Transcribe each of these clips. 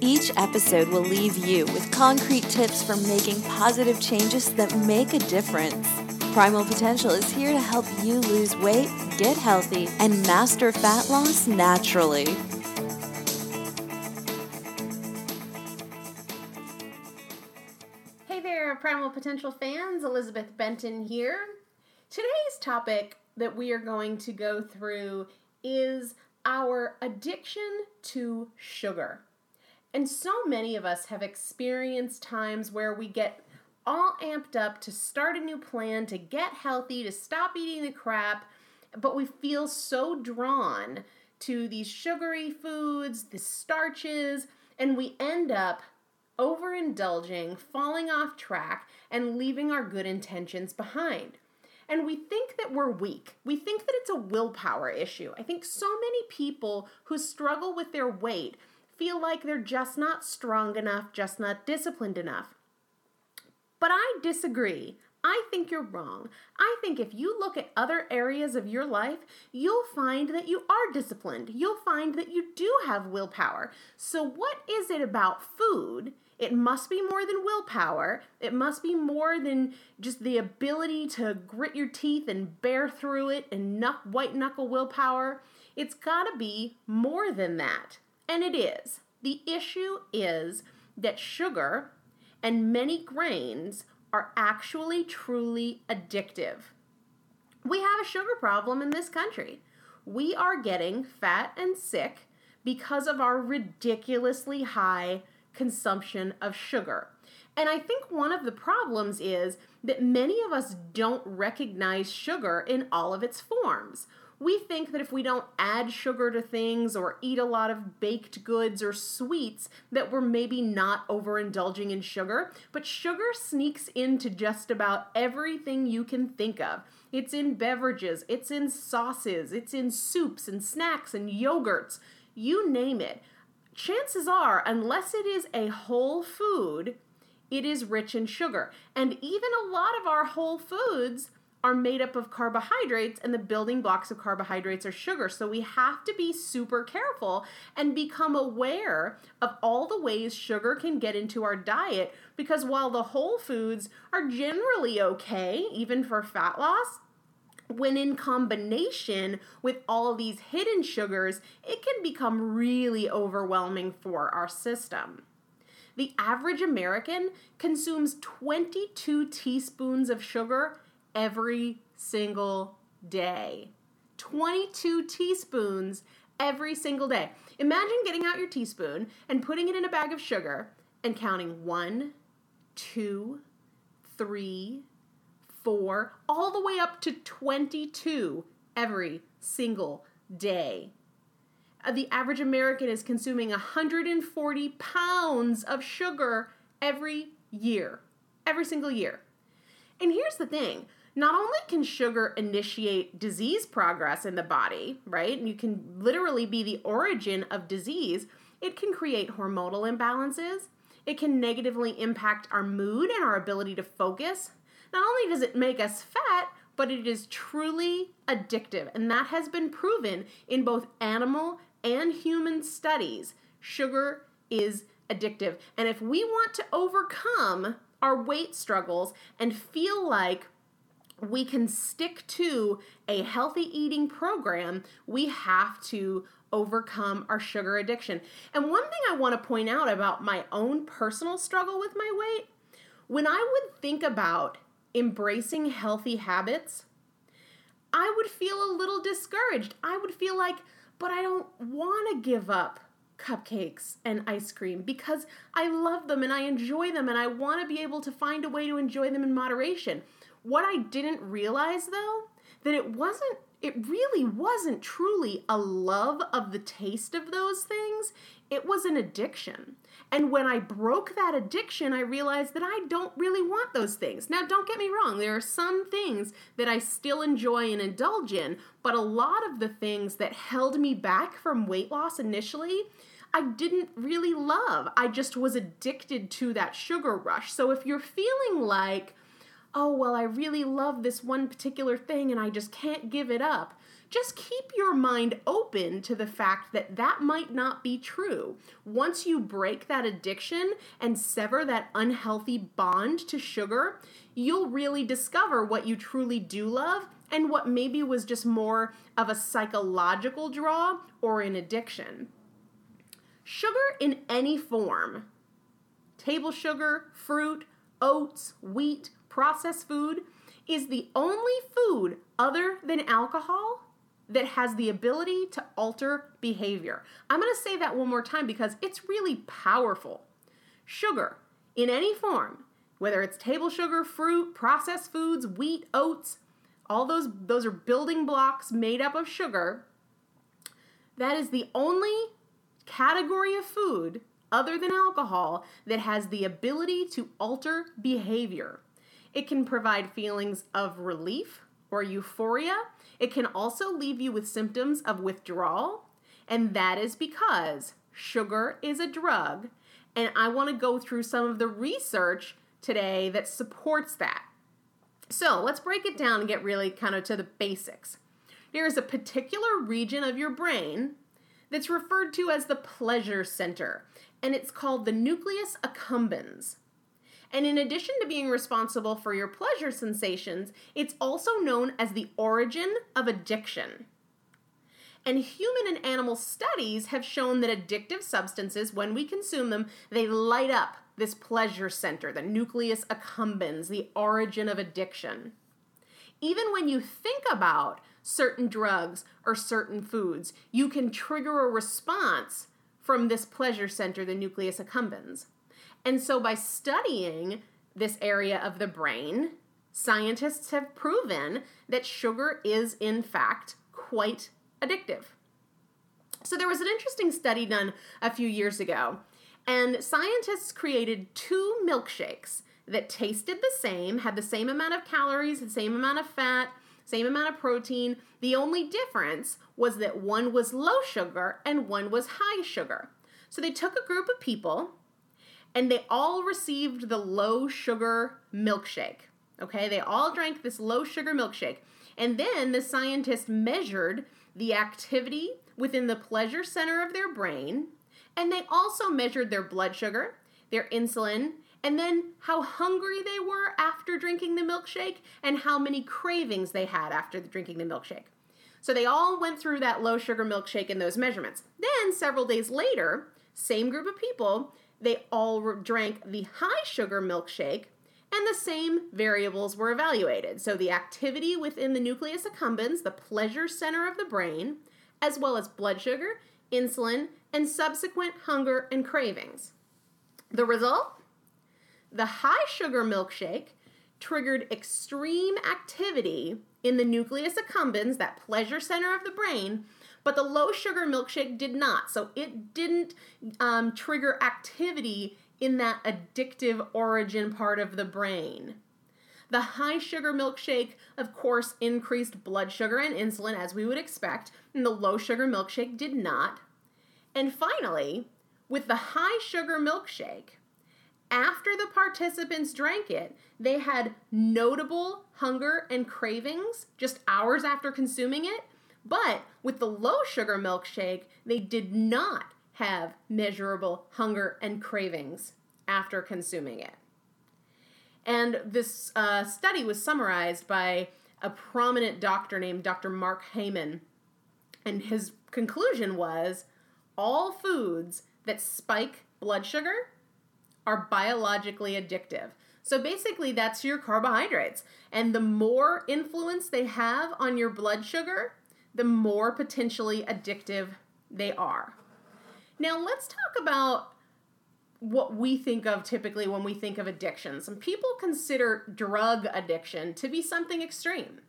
each episode will leave you with concrete tips for making positive changes that make a difference. Primal Potential is here to help you lose weight, get healthy, and master fat loss naturally. Hey there, Primal Potential fans. Elizabeth Benton here. Today's topic that we are going to go through is our addiction to sugar. And so many of us have experienced times where we get all amped up to start a new plan, to get healthy, to stop eating the crap, but we feel so drawn to these sugary foods, the starches, and we end up overindulging, falling off track, and leaving our good intentions behind and we think that we're weak. We think that it's a willpower issue. I think so many people who struggle with their weight feel like they're just not strong enough, just not disciplined enough. But I disagree. I think you're wrong. I think if you look at other areas of your life, you'll find that you are disciplined. You'll find that you do have willpower. So, what is it about food it must be more than willpower. It must be more than just the ability to grit your teeth and bear through it and white knuckle willpower. It's got to be more than that. And it is. The issue is that sugar and many grains are actually truly addictive. We have a sugar problem in this country. We are getting fat and sick because of our ridiculously high consumption of sugar. And I think one of the problems is that many of us don't recognize sugar in all of its forms. We think that if we don't add sugar to things or eat a lot of baked goods or sweets, that we're maybe not overindulging in sugar. But sugar sneaks into just about everything you can think of. It's in beverages, it's in sauces, it's in soups and snacks and yogurts, you name it chances are, unless it is a whole food, it is rich in sugar. And even a lot of our whole foods are made up of carbohydrates, and the building blocks of carbohydrates are sugar. So we have to be super careful and become aware of all the ways sugar can get into our diet because while the whole foods are generally okay, even for fat loss, when in combination with all of these hidden sugars, it can become really overwhelming for our system. The average American consumes 22 teaspoons of sugar every single day. 22 teaspoons every single day. Imagine getting out your teaspoon and putting it in a bag of sugar and counting one, two, three, four, all the way up to 22 every single day. Uh, the average American is consuming 140 pounds of sugar every year, every single year. And here's the thing not only can sugar initiate disease progress in the body, right? And you can literally be the origin of disease, it can create hormonal imbalances. It can negatively impact our mood and our ability to focus, not only does it make us fat, but it is truly addictive. And that has been proven in both animal and human studies. Sugar is addictive. And if we want to overcome our weight struggles and feel like we can stick to a healthy eating program, we have to overcome our sugar addiction. And one thing I want to point out about my own personal struggle with my weight, when I would think about embracing healthy habits, I would feel a little discouraged. I would feel like, but I don't want to give up cupcakes and ice cream because I love them and I enjoy them and I want to be able to find a way to enjoy them in moderation. What I didn't realize though, that it wasn't it really wasn't truly a love of the taste of those things. It was an addiction. And when I broke that addiction, I realized that I don't really want those things. Now, don't get me wrong, there are some things that I still enjoy and indulge in, but a lot of the things that held me back from weight loss initially, I didn't really love. I just was addicted to that sugar rush. So if you're feeling like, oh, well, I really love this one particular thing and I just can't give it up. Just keep your mind open to the fact that that might not be true. Once you break that addiction and sever that unhealthy bond to sugar, you'll really discover what you truly do love and what maybe was just more of a psychological draw or an addiction. Sugar in any form table sugar, fruit, oats, wheat, processed food is the only food other than alcohol that has the ability to alter behavior. I'm going to say that one more time because it's really powerful. Sugar in any form, whether it's table sugar, fruit, processed foods, wheat, oats, all those those are building blocks made up of sugar. That is the only category of food other than alcohol that has the ability to alter behavior. It can provide feelings of relief or euphoria. It can also leave you with symptoms of withdrawal, and that is because sugar is a drug. And I want to go through some of the research today that supports that. So let's break it down and get really kind of to the basics. There is a particular region of your brain that's referred to as the pleasure center, and it's called the nucleus accumbens. And in addition to being responsible for your pleasure sensations, it's also known as the origin of addiction. And human and animal studies have shown that addictive substances, when we consume them, they light up this pleasure center, the nucleus accumbens, the origin of addiction. Even when you think about certain drugs or certain foods, you can trigger a response from this pleasure center, the nucleus accumbens. And so, by studying this area of the brain, scientists have proven that sugar is, in fact, quite addictive. So, there was an interesting study done a few years ago, and scientists created two milkshakes that tasted the same, had the same amount of calories, the same amount of fat, same amount of protein. The only difference was that one was low sugar and one was high sugar. So they took a group of people and they all received the low sugar milkshake. Okay, they all drank this low sugar milkshake. And then the scientist measured the activity within the pleasure center of their brain, and they also measured their blood sugar, their insulin, and then how hungry they were after drinking the milkshake and how many cravings they had after drinking the milkshake. So they all went through that low sugar milkshake and those measurements. Then, several days later, same group of people, they all drank the high sugar milkshake and the same variables were evaluated. So the activity within the nucleus accumbens, the pleasure center of the brain, as well as blood sugar, insulin, and subsequent hunger and cravings. The result? The high sugar milkshake triggered extreme activity in the nucleus accumbens, that pleasure center of the brain, but the low sugar milkshake did not. So it didn't um, trigger activity in that addictive origin part of the brain. The high sugar milkshake, of course, increased blood sugar and insulin as we would expect, and the low sugar milkshake did not. And finally, with the high sugar milkshake, after the participants drank it, they had notable hunger and cravings just hours after consuming it. But with the low sugar milkshake, they did not have measurable hunger and cravings after consuming it. And this uh, study was summarized by a prominent doctor named Dr. Mark Hyman. And his conclusion was all foods that spike blood sugar are biologically addictive. So basically, that's your carbohydrates. And the more influence they have on your blood sugar, the more potentially addictive they are. Now, let's talk about what we think of typically when we think of addiction. Some people consider drug addiction to be something extreme.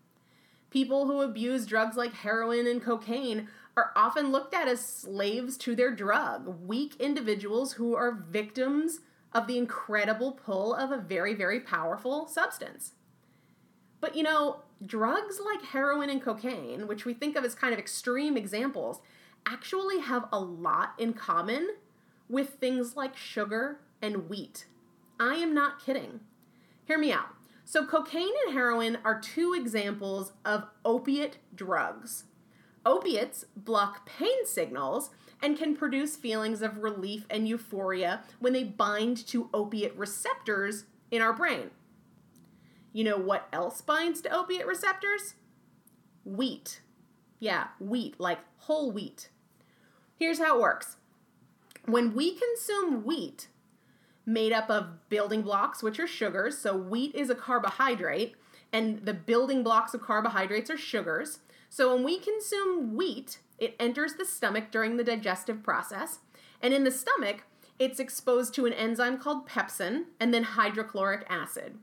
People who abuse drugs like heroin and cocaine are often looked at as slaves to their drug, weak individuals who are victims of the incredible pull of a very, very powerful substance. But you know, drugs like heroin and cocaine, which we think of as kind of extreme examples, actually have a lot in common with things like sugar and wheat. I am not kidding. Hear me out. So, cocaine and heroin are two examples of opiate drugs. Opiates block pain signals and can produce feelings of relief and euphoria when they bind to opiate receptors in our brain. You know what else binds to opiate receptors? Wheat. Yeah, wheat, like whole wheat. Here's how it works when we consume wheat, made up of building blocks, which are sugars, so wheat is a carbohydrate, and the building blocks of carbohydrates are sugars. So when we consume wheat, it enters the stomach during the digestive process, and in the stomach, it's exposed to an enzyme called pepsin and then hydrochloric acid.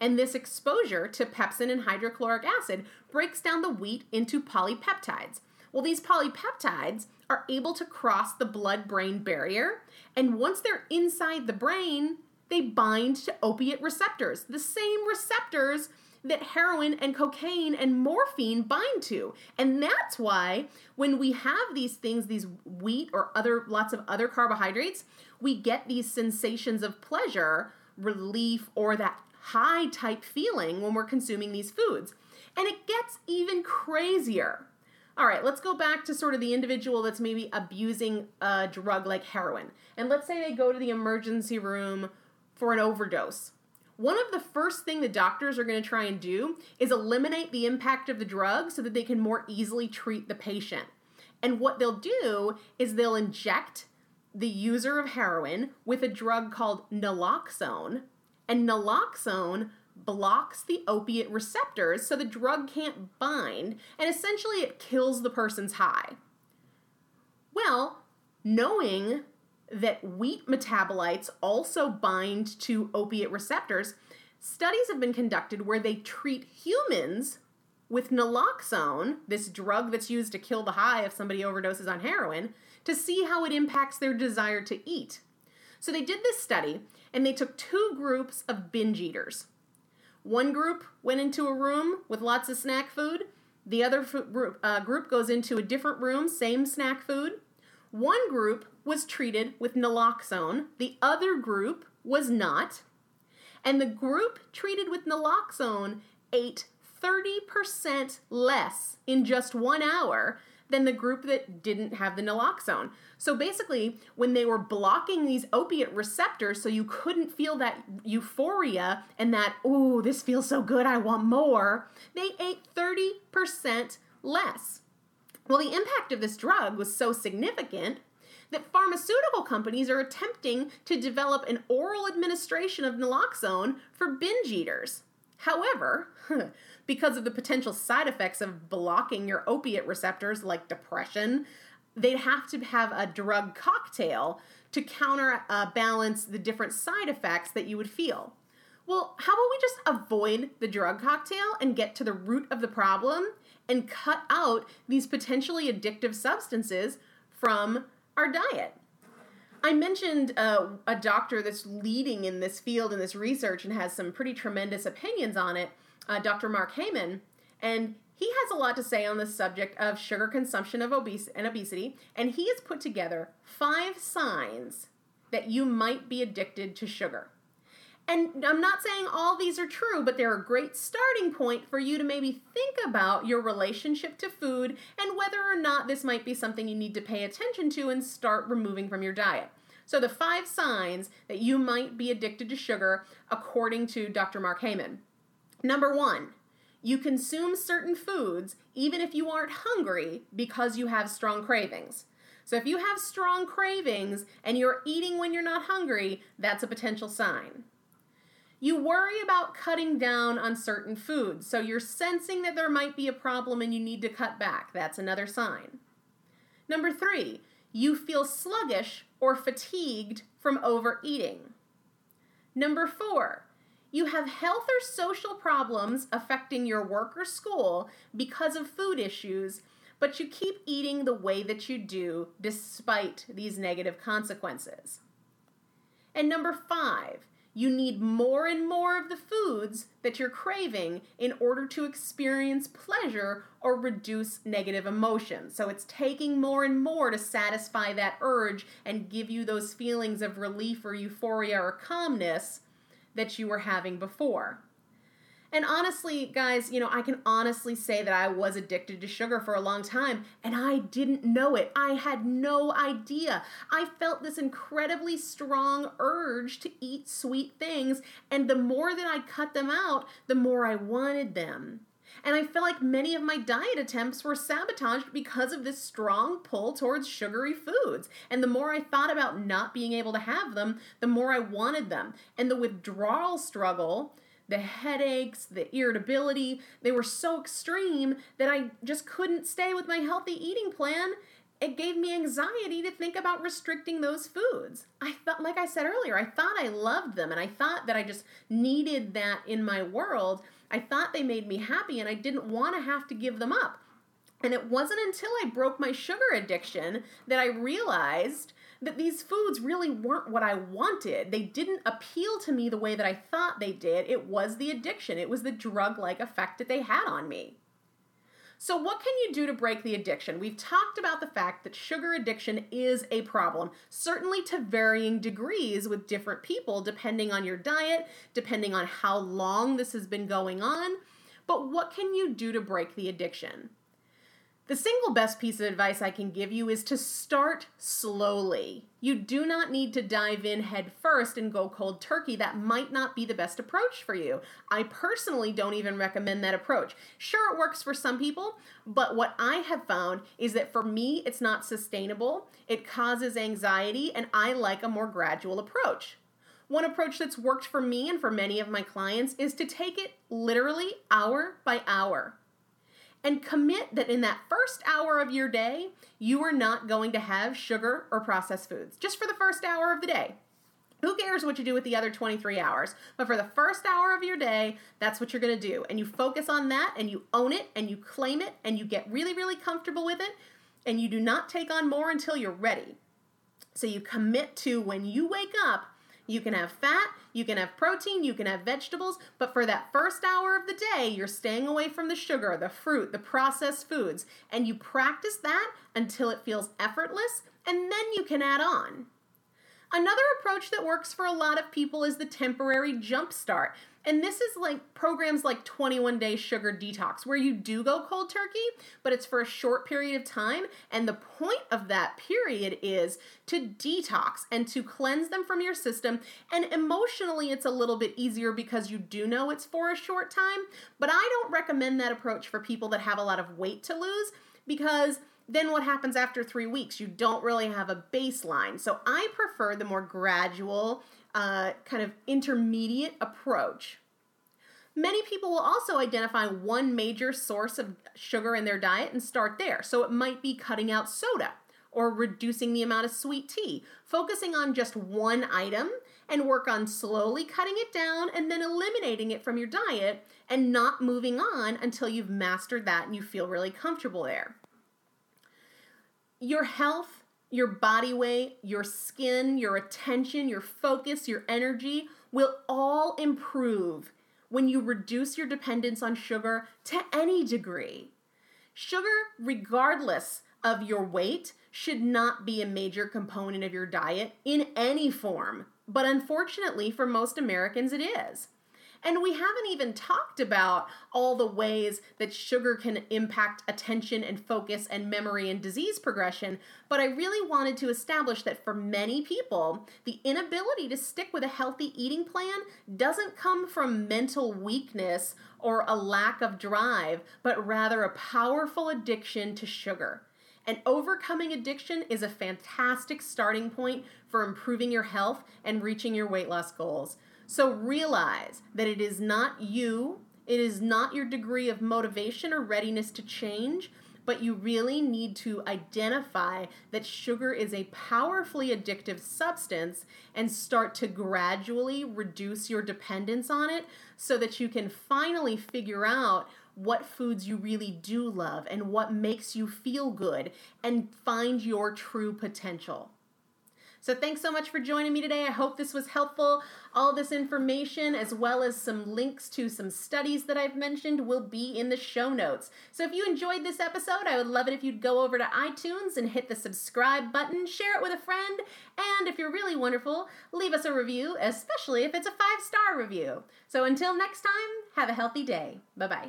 And this exposure to pepsin and hydrochloric acid breaks down the wheat into polypeptides. Well, these polypeptides are able to cross the blood brain barrier, and once they're inside the brain, they bind to opiate receptors, the same receptors that heroin and cocaine and morphine bind to. And that's why when we have these things, these wheat or other lots of other carbohydrates, we get these sensations of pleasure, relief, or that high type feeling when we're consuming these foods. And it gets even crazier. All right, let's go back to sort of the individual that's maybe abusing a drug like heroin. And let's say they go to the emergency room for an overdose. One of the first thing the doctors are going to try and do is eliminate the impact of the drug so that they can more easily treat the patient. And what they'll do is they'll inject the user of heroin with a drug called naloxone, and naloxone blocks the opiate receptors so the drug can't bind, and essentially it kills the person's high. Well, knowing that wheat metabolites also bind to opiate receptors, studies have been conducted where they treat humans with naloxone, this drug that's used to kill the high if somebody overdoses on heroin, to see how it impacts their desire to eat. So they did this study and they took two groups of binge eaters. One group went into a room with lots of snack food. The other group, uh, group goes into a different room, same snack food. One group was treated with naloxone, the other group was not. And the group treated with naloxone ate 30% less in just one hour than the group that didn't have the naloxone. So basically, when they were blocking these opiate receptors so you couldn't feel that euphoria and that, oh, this feels so good, I want more, they ate 30% less. Well, the impact of this drug was so significant that pharmaceutical companies are attempting to develop an oral administration of naloxone for binge eaters. However, because of the potential side effects of blocking your opiate receptors like depression, they'd have to have a drug cocktail to counterbalance uh, the different side effects that you would feel. Well, how about we just avoid the drug cocktail and get to the root of the problem and cut out these potentially addictive substances from our diet? I mentioned uh, a doctor that's leading in this field in this research and has some pretty tremendous opinions on it, uh, Dr. Mark Hyman, and he has a lot to say on the subject of sugar consumption of obese and obesity, and he has put together five signs that you might be addicted to sugar. And I'm not saying all these are true, but they're a great starting point for you to maybe think about your relationship to food and whether or not this might be something you need to pay attention to and start removing from your diet. So, the five signs that you might be addicted to sugar, according to Dr. Mark Hyman. Number one, you consume certain foods even if you aren't hungry because you have strong cravings. So, if you have strong cravings and you're eating when you're not hungry, that's a potential sign. You worry about cutting down on certain foods, so you're sensing that there might be a problem and you need to cut back. That's another sign. Number three, you feel sluggish or fatigued from overeating. Number four, you have health or social problems affecting your work or school because of food issues, but you keep eating the way that you do despite these negative consequences. And number five, you need more and more of the foods that you're craving in order to experience pleasure or reduce negative emotions. So it's taking more and more to satisfy that urge and give you those feelings of relief or euphoria or calmness that you were having before. And honestly, guys, you know, I can honestly say that I was addicted to sugar for a long time and I didn't know it. I had no idea. I felt this incredibly strong urge to eat sweet things, and the more that I cut them out, the more I wanted them. And I feel like many of my diet attempts were sabotaged because of this strong pull towards sugary foods. And the more I thought about not being able to have them, the more I wanted them. And the withdrawal struggle the headaches, the irritability, they were so extreme that I just couldn't stay with my healthy eating plan. It gave me anxiety to think about restricting those foods. I felt, like I said earlier, I thought I loved them and I thought that I just needed that in my world. I thought they made me happy and I didn't want to have to give them up. And it wasn't until I broke my sugar addiction that I realized that these foods really weren't what I wanted. They didn't appeal to me the way that I thought they did. It was the addiction, it was the drug like effect that they had on me. So, what can you do to break the addiction? We've talked about the fact that sugar addiction is a problem, certainly to varying degrees with different people, depending on your diet, depending on how long this has been going on. But what can you do to break the addiction? The single best piece of advice I can give you is to start slowly. You do not need to dive in head first and go cold turkey. That might not be the best approach for you. I personally don't even recommend that approach. Sure, it works for some people, but what I have found is that for me, it's not sustainable. It causes anxiety, and I like a more gradual approach. One approach that's worked for me and for many of my clients is to take it literally hour by hour and commit that in that first hour of your day, you are not going to have sugar or processed foods, just for the first hour of the day. Who cares what you do with the other 23 hours? But for the first hour of your day, that's what you're going to do. And you focus on that and you own it and you claim it and you get really, really comfortable with it. And you do not take on more until you're ready. So you commit to when you wake up, you can have fat, you can have protein, you can have vegetables, but for that first hour of the day, you're staying away from the sugar, the fruit, the processed foods, and you practice that until it feels effortless, and then you can add on. Another approach that works for a lot of people is the temporary jump start. And this is like programs like 21 Day Sugar Detox, where you do go cold turkey, but it's for a short period of time. And the point of that period is to detox and to cleanse them from your system. And emotionally, it's a little bit easier because you do know it's for a short time. But I don't recommend that approach for people that have a lot of weight to lose because then what happens after three weeks? You don't really have a baseline. So I prefer the more gradual, uh, kind of intermediate approach. Many people will also identify one major source of sugar in their diet and start there. So it might be cutting out soda or reducing the amount of sweet tea, focusing on just one item and work on slowly cutting it down and then eliminating it from your diet and not moving on until you've mastered that and you feel really comfortable there your health, your body weight, your skin, your attention, your focus, your energy will all improve when you reduce your dependence on sugar to any degree. Sugar, regardless of your weight, should not be a major component of your diet in any form. But unfortunately, for most Americans, it is. And we haven't even talked about all the ways that sugar can impact attention and focus and memory and disease progression. But I really wanted to establish that for many people, the inability to stick with a healthy eating plan doesn't come from mental weakness or a lack of drive, but rather a powerful addiction to sugar. And overcoming addiction is a fantastic starting point for improving your health and reaching your weight loss goals. So realize that it is not you, it is not your degree of motivation or readiness to change, but you really need to identify that sugar is a powerfully addictive substance and start to gradually reduce your dependence on it so that you can finally figure out what foods you really do love and what makes you feel good and find your true potential. So thanks so much for joining me today. I hope this was helpful. All this information, as well as some links to some studies that I've mentioned, will be in the show notes. So if you enjoyed this episode, I would love it if you'd go over to iTunes and hit the subscribe button, share it with a friend, and if you're really wonderful, leave us a review, especially if it's a five star review. So until next time, have a healthy day. Bye bye.